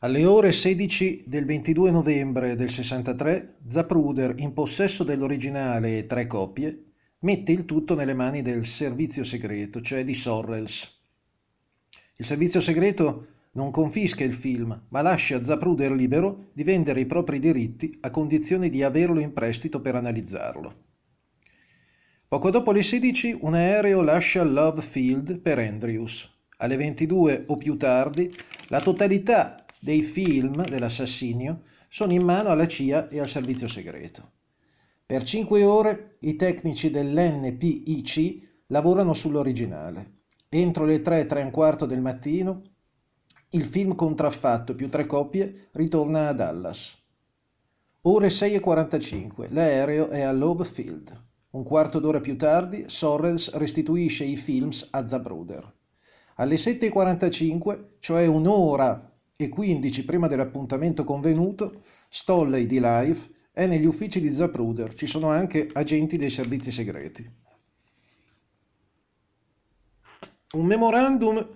Alle ore 16 del 22 novembre del 63, Zapruder, in possesso dell'originale e tre copie, mette il tutto nelle mani del servizio segreto, cioè di Sorrels. Il servizio segreto non confisca il film, ma lascia Zapruder libero di vendere i propri diritti a condizione di averlo in prestito per analizzarlo. Poco dopo le 16 un aereo lascia Love Field per Andrews. Alle 22 o più tardi la totalità dei film dell'assassinio sono in mano alla CIA e al servizio segreto. Per cinque ore i tecnici dell'NPIC lavorano sull'originale. Entro le 3, 3 e un quarto del mattino il film contraffatto più tre copie ritorna a Dallas. Ore 6 e 45, l'aereo è a Loeb Field. Un quarto d'ora più tardi Sorrels restituisce i films a Zabruder. Alle 7.45, cioè un'ora e 15 prima dell'appuntamento convenuto, Stolley di Life è negli uffici di Zapruder, ci sono anche agenti dei servizi segreti. Un memorandum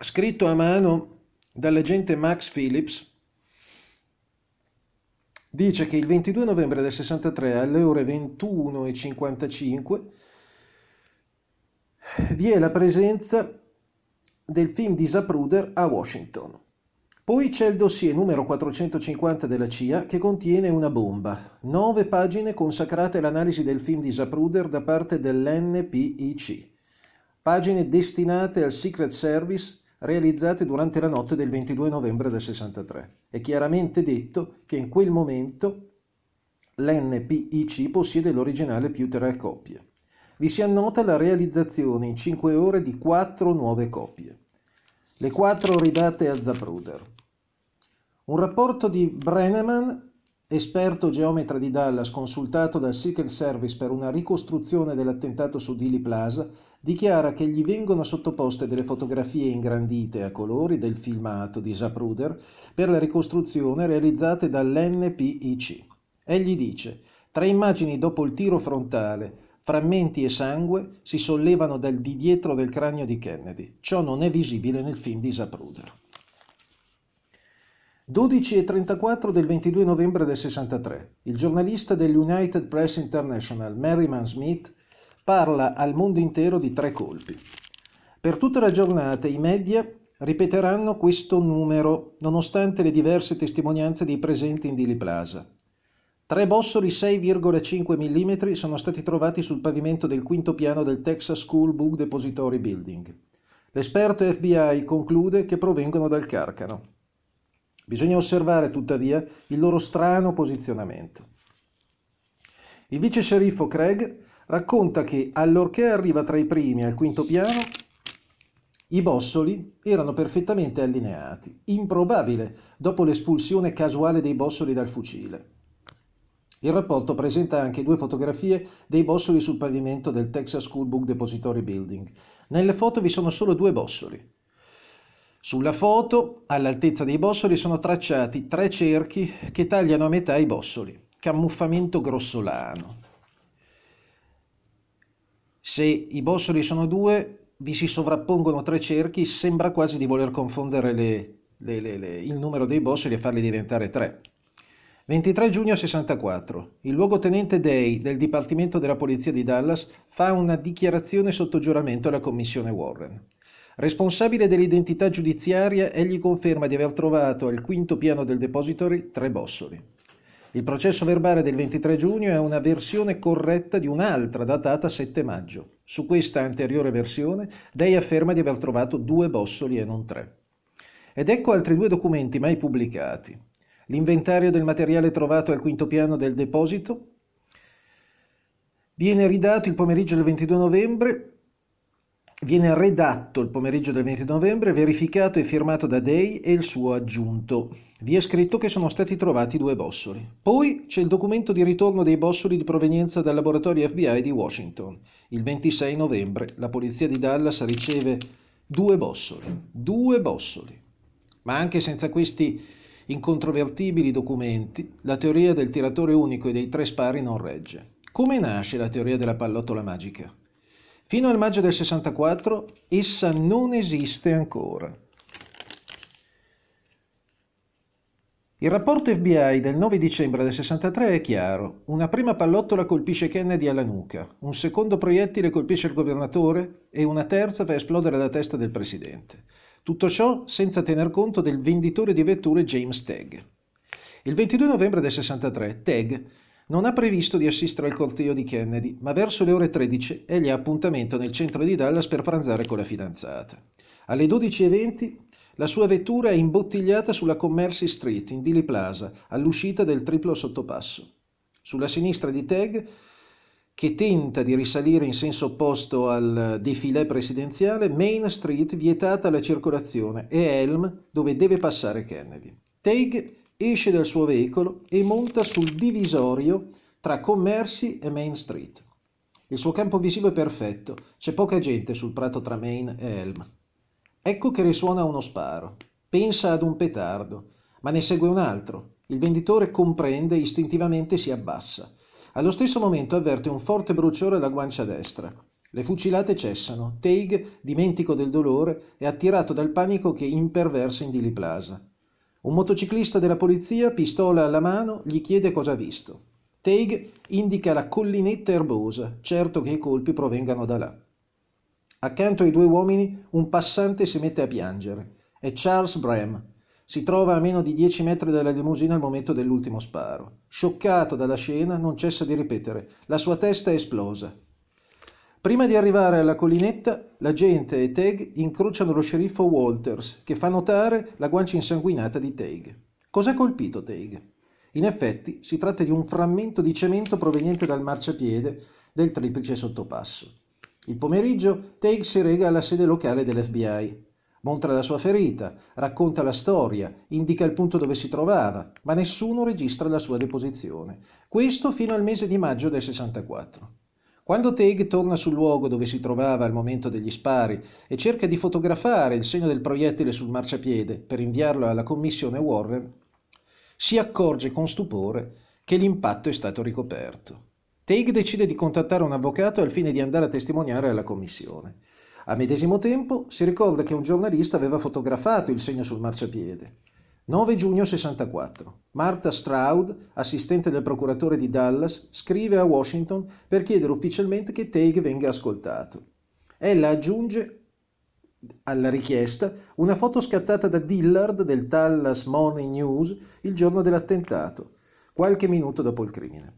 scritto a mano dall'agente Max Phillips dice che il 22 novembre del 63 alle ore 21.55 vi è la presenza del film di Zapruder a Washington. Poi c'è il dossier numero 450 della CIA che contiene una bomba, nove pagine consacrate all'analisi del film di Zapruder da parte dell'NPIC, pagine destinate al Secret Service realizzate durante la notte del 22 novembre del 63. È chiaramente detto che in quel momento l'NPIC possiede l'originale più tre copie. Vi si annota la realizzazione in 5 ore di quattro nuove copie. Le quattro ridate a Zapruder. Un rapporto di Brenneman, esperto geometra di Dallas consultato dal Secret Service per una ricostruzione dell'attentato su Dili Plaza, dichiara che gli vengono sottoposte delle fotografie ingrandite a colori del filmato di Zapruder per la ricostruzione realizzate dall'NPIC. Egli dice: Tre immagini dopo il tiro frontale, frammenti e sangue si sollevano dal di dietro del cranio di Kennedy. Ciò non è visibile nel film di Zapruder. 12.34 del 22 novembre del 63. Il giornalista dell'United Press International, Merriman Smith, parla al mondo intero di tre colpi. Per tutta la giornata i media ripeteranno questo numero, nonostante le diverse testimonianze dei presenti in Dili Plaza. Tre bossoli 6,5 mm sono stati trovati sul pavimento del quinto piano del Texas School Book Depository Building. L'esperto FBI conclude che provengono dal Carcano. Bisogna osservare tuttavia il loro strano posizionamento. Il vice sceriffo Craig racconta che allorché arriva tra i primi al quinto piano, i bossoli erano perfettamente allineati, improbabile dopo l'espulsione casuale dei bossoli dal fucile. Il rapporto presenta anche due fotografie dei bossoli sul pavimento del Texas School Book Depository Building. Nelle foto vi sono solo due bossoli. Sulla foto, all'altezza dei bossoli, sono tracciati tre cerchi che tagliano a metà i bossoli. Camuffamento grossolano. Se i bossoli sono due, vi si sovrappongono tre cerchi, sembra quasi di voler confondere le, le, le, il numero dei bossoli e farli diventare tre. 23 giugno 64. Il luogotenente Day del Dipartimento della Polizia di Dallas fa una dichiarazione sotto giuramento alla commissione Warren. Responsabile dell'identità giudiziaria, egli conferma di aver trovato al quinto piano del depository tre bossoli. Il processo verbale del 23 giugno è una versione corretta di un'altra datata 7 maggio. Su questa anteriore versione, Day afferma di aver trovato due bossoli e non tre. Ed ecco altri due documenti mai pubblicati. L'inventario del materiale trovato al quinto piano del deposito viene ridato il pomeriggio del 22 novembre Viene redatto il pomeriggio del 20 novembre, verificato e firmato da Day e il suo aggiunto. Vi è scritto che sono stati trovati due bossoli. Poi c'è il documento di ritorno dei bossoli di provenienza dal laboratorio FBI di Washington. Il 26 novembre la polizia di Dallas riceve due bossoli. Due bossoli. Ma anche senza questi incontrovertibili documenti, la teoria del tiratore unico e dei tre spari non regge. Come nasce la teoria della pallottola magica? Fino al maggio del 64 essa non esiste ancora. Il rapporto FBI del 9 dicembre del 63 è chiaro. Una prima pallottola colpisce Kennedy alla nuca, un secondo proiettile colpisce il governatore e una terza fa esplodere la testa del presidente. Tutto ciò senza tener conto del venditore di vetture James Tagg. Il 22 novembre del 63 Tagg non ha previsto di assistere al corteo di Kennedy, ma verso le ore 13 egli ha appuntamento nel centro di Dallas per pranzare con la fidanzata. Alle 12.20 la sua vettura è imbottigliata sulla Commercy Street, in Dili Plaza, all'uscita del triplo sottopasso. Sulla sinistra di Tagg, che tenta di risalire in senso opposto al defilé presidenziale, Main Street vietata alla circolazione e Elm dove deve passare Kennedy. Tagg esce dal suo veicolo e monta sul divisorio tra Commercy e Main Street. Il suo campo visivo è perfetto, c'è poca gente sul prato tra Main e Elm. Ecco che risuona uno sparo. Pensa ad un petardo, ma ne segue un altro. Il venditore comprende e istintivamente si abbassa. Allo stesso momento avverte un forte bruciore alla guancia destra. Le fucilate cessano. Teig, dimentico del dolore, è attirato dal panico che imperversa in Dili Plaza. Un motociclista della polizia, pistola alla mano, gli chiede cosa ha visto. Teig indica la collinetta erbosa, certo che i colpi provengano da là. Accanto ai due uomini un passante si mette a piangere. È Charles Bram. Si trova a meno di dieci metri dalla limusina al momento dell'ultimo sparo. Scioccato dalla scena, non cessa di ripetere. La sua testa è esplosa. Prima di arrivare alla collinetta, la gente e Teg incrociano lo sceriffo Walters, che fa notare la guancia insanguinata di Teg. Cos'ha colpito Teg? In effetti, si tratta di un frammento di cemento proveniente dal marciapiede del triplice sottopasso. Il pomeriggio Teig si rega alla sede locale dell'FBI. Montra la sua ferita, racconta la storia, indica il punto dove si trovava, ma nessuno registra la sua deposizione. Questo fino al mese di maggio del 64. Quando Teig torna sul luogo dove si trovava al momento degli spari e cerca di fotografare il segno del proiettile sul marciapiede per inviarlo alla commissione Warren, si accorge con stupore che l'impatto è stato ricoperto. Teig decide di contattare un avvocato al fine di andare a testimoniare alla commissione. A medesimo tempo si ricorda che un giornalista aveva fotografato il segno sul marciapiede. 9 giugno 64. Martha Stroud, assistente del procuratore di Dallas, scrive a Washington per chiedere ufficialmente che Teig venga ascoltato. Ella aggiunge alla richiesta una foto scattata da Dillard del Dallas Morning News il giorno dell'attentato, qualche minuto dopo il crimine.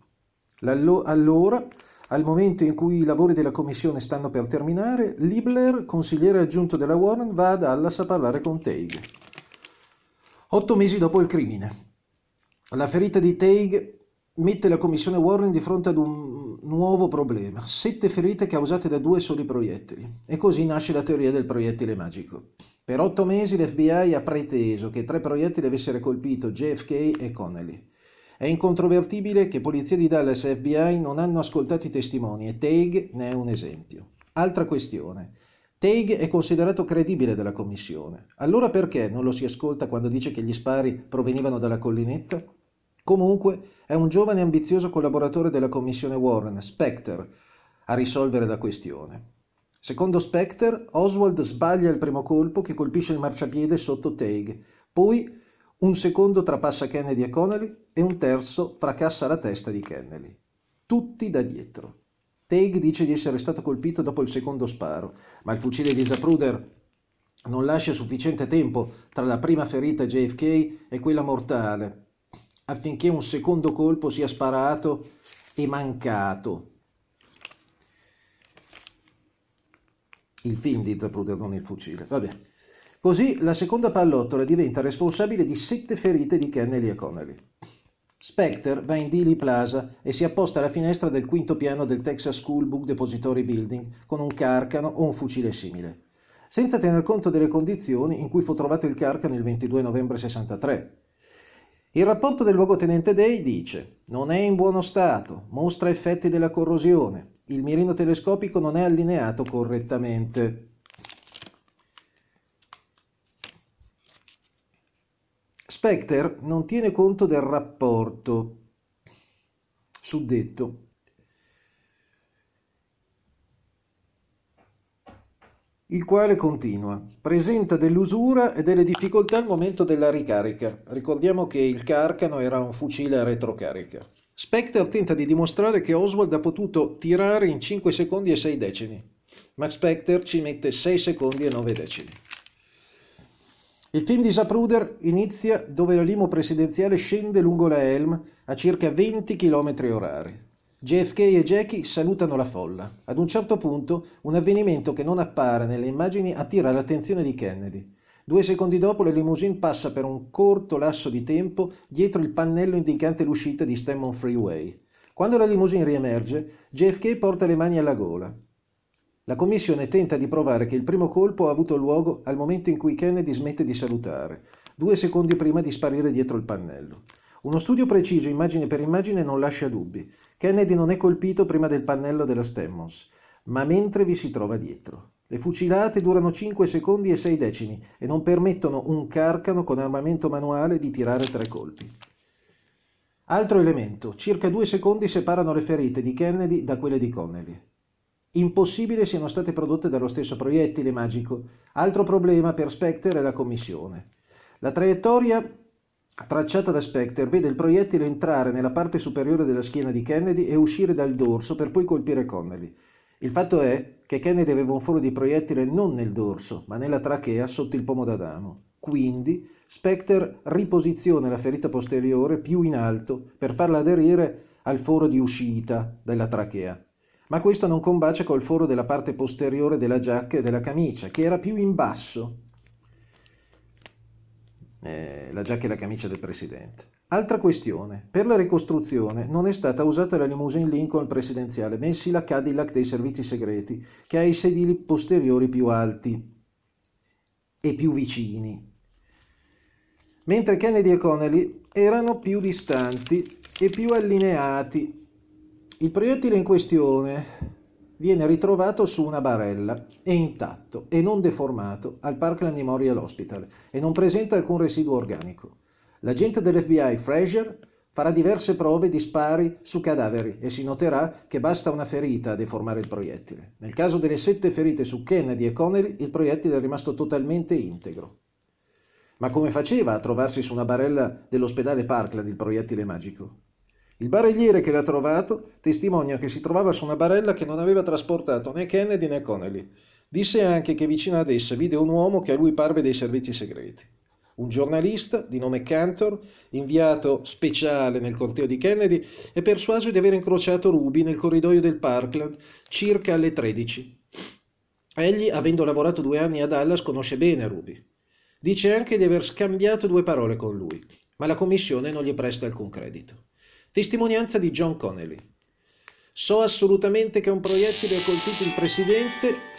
Allora, al momento in cui i lavori della commissione stanno per terminare, Libler, consigliere aggiunto della Warren, va a Dallas a parlare con Teig. Otto mesi dopo il crimine. La ferita di Teig mette la commissione Warren di fronte ad un nuovo problema. Sette ferite causate da due soli proiettili. E così nasce la teoria del proiettile magico. Per otto mesi l'FBI ha preteso che tre proiettili avessero colpito JFK e Connelly. È incontrovertibile che Polizia di Dallas e FBI non hanno ascoltato i testimoni e Teig ne è un esempio. Altra questione. Teig è considerato credibile dalla commissione. Allora perché non lo si ascolta quando dice che gli spari provenivano dalla collinetta? Comunque è un giovane e ambizioso collaboratore della commissione Warren, Specter, a risolvere la questione. Secondo Specter, Oswald sbaglia il primo colpo che colpisce il marciapiede sotto Teig, poi un secondo trapassa Kennedy e Connelly e un terzo fracassa la testa di Kennedy. Tutti da dietro. Teig dice di essere stato colpito dopo il secondo sparo, ma il fucile di Zapruder non lascia sufficiente tempo tra la prima ferita JFK e quella mortale, affinché un secondo colpo sia sparato e mancato. Il film di Zapruder, non il fucile. Vabbè. Così la seconda pallottola diventa responsabile di sette ferite di Kennedy e Connelly. Specter va in Dealey Plaza e si apposta alla finestra del quinto piano del Texas School Book Depository Building con un carcano o un fucile simile, senza tener conto delle condizioni in cui fu trovato il carcano il 22 novembre 63. Il rapporto del luogotenente Day dice non è in buono stato, mostra effetti della corrosione, il mirino telescopico non è allineato correttamente. Specter non tiene conto del rapporto suddetto il quale continua. Presenta dell'usura e delle difficoltà al momento della ricarica. Ricordiamo che il Carcano era un fucile a retrocarica. Spectre tenta di dimostrare che Oswald ha potuto tirare in 5 secondi e 6 decimi. Max Spectre ci mette 6 secondi e 9 decimi. Il film di Zapruder inizia dove la limo presidenziale scende lungo la Helm a circa 20 km orari. JFK e Jackie salutano la folla. Ad un certo punto un avvenimento che non appare nelle immagini attira l'attenzione di Kennedy. Due secondi dopo la limousine passa per un corto lasso di tempo dietro il pannello indicante l'uscita di Stemmon Freeway. Quando la limousine riemerge, JFK porta le mani alla gola. La commissione tenta di provare che il primo colpo ha avuto luogo al momento in cui Kennedy smette di salutare, due secondi prima di sparire dietro il pannello. Uno studio preciso, immagine per immagine, non lascia dubbi. Kennedy non è colpito prima del pannello della Stemmons, ma mentre vi si trova dietro. Le fucilate durano 5 secondi e 6 decimi e non permettono un carcano con armamento manuale di tirare tre colpi. Altro elemento, circa due secondi separano le ferite di Kennedy da quelle di Connelly. Impossibile siano state prodotte dallo stesso proiettile magico. Altro problema per Spectre è la commissione. La traiettoria tracciata da Spectre vede il proiettile entrare nella parte superiore della schiena di Kennedy e uscire dal dorso per poi colpire Connelly. Il fatto è che Kennedy aveva un foro di proiettile non nel dorso, ma nella trachea sotto il pomo d'Adamo. Quindi Spectre riposiziona la ferita posteriore più in alto per farla aderire al foro di uscita della trachea ma questo non combacia col foro della parte posteriore della giacca e della camicia, che era più in basso, eh, la giacca e la camicia del presidente. Altra questione, per la ricostruzione non è stata usata la limousine Lincoln presidenziale, bensì la Cadillac dei servizi segreti, che ha i sedili posteriori più alti e più vicini, mentre Kennedy e Connelly erano più distanti e più allineati il proiettile in questione viene ritrovato su una barella, è intatto e non deformato al Parkland Memorial Hospital e non presenta alcun residuo organico. L'agente dell'FBI Fraser farà diverse prove di spari su cadaveri e si noterà che basta una ferita a deformare il proiettile. Nel caso delle sette ferite su Kennedy e Connelly, il proiettile è rimasto totalmente integro. Ma come faceva a trovarsi su una barella dell'ospedale Parkland il proiettile magico? Il barelliere che l'ha trovato testimonia che si trovava su una barella che non aveva trasportato né Kennedy né Connelly. Disse anche che vicino ad essa vide un uomo che a lui parve dei servizi segreti. Un giornalista di nome Cantor, inviato speciale nel corteo di Kennedy, è persuaso di aver incrociato Ruby nel corridoio del Parkland circa alle 13. Egli, avendo lavorato due anni a Dallas, conosce bene Ruby. Dice anche di aver scambiato due parole con lui, ma la commissione non gli presta alcun credito. Testimonianza di John Connelly. So assolutamente che un proiettile ha colpito il presidente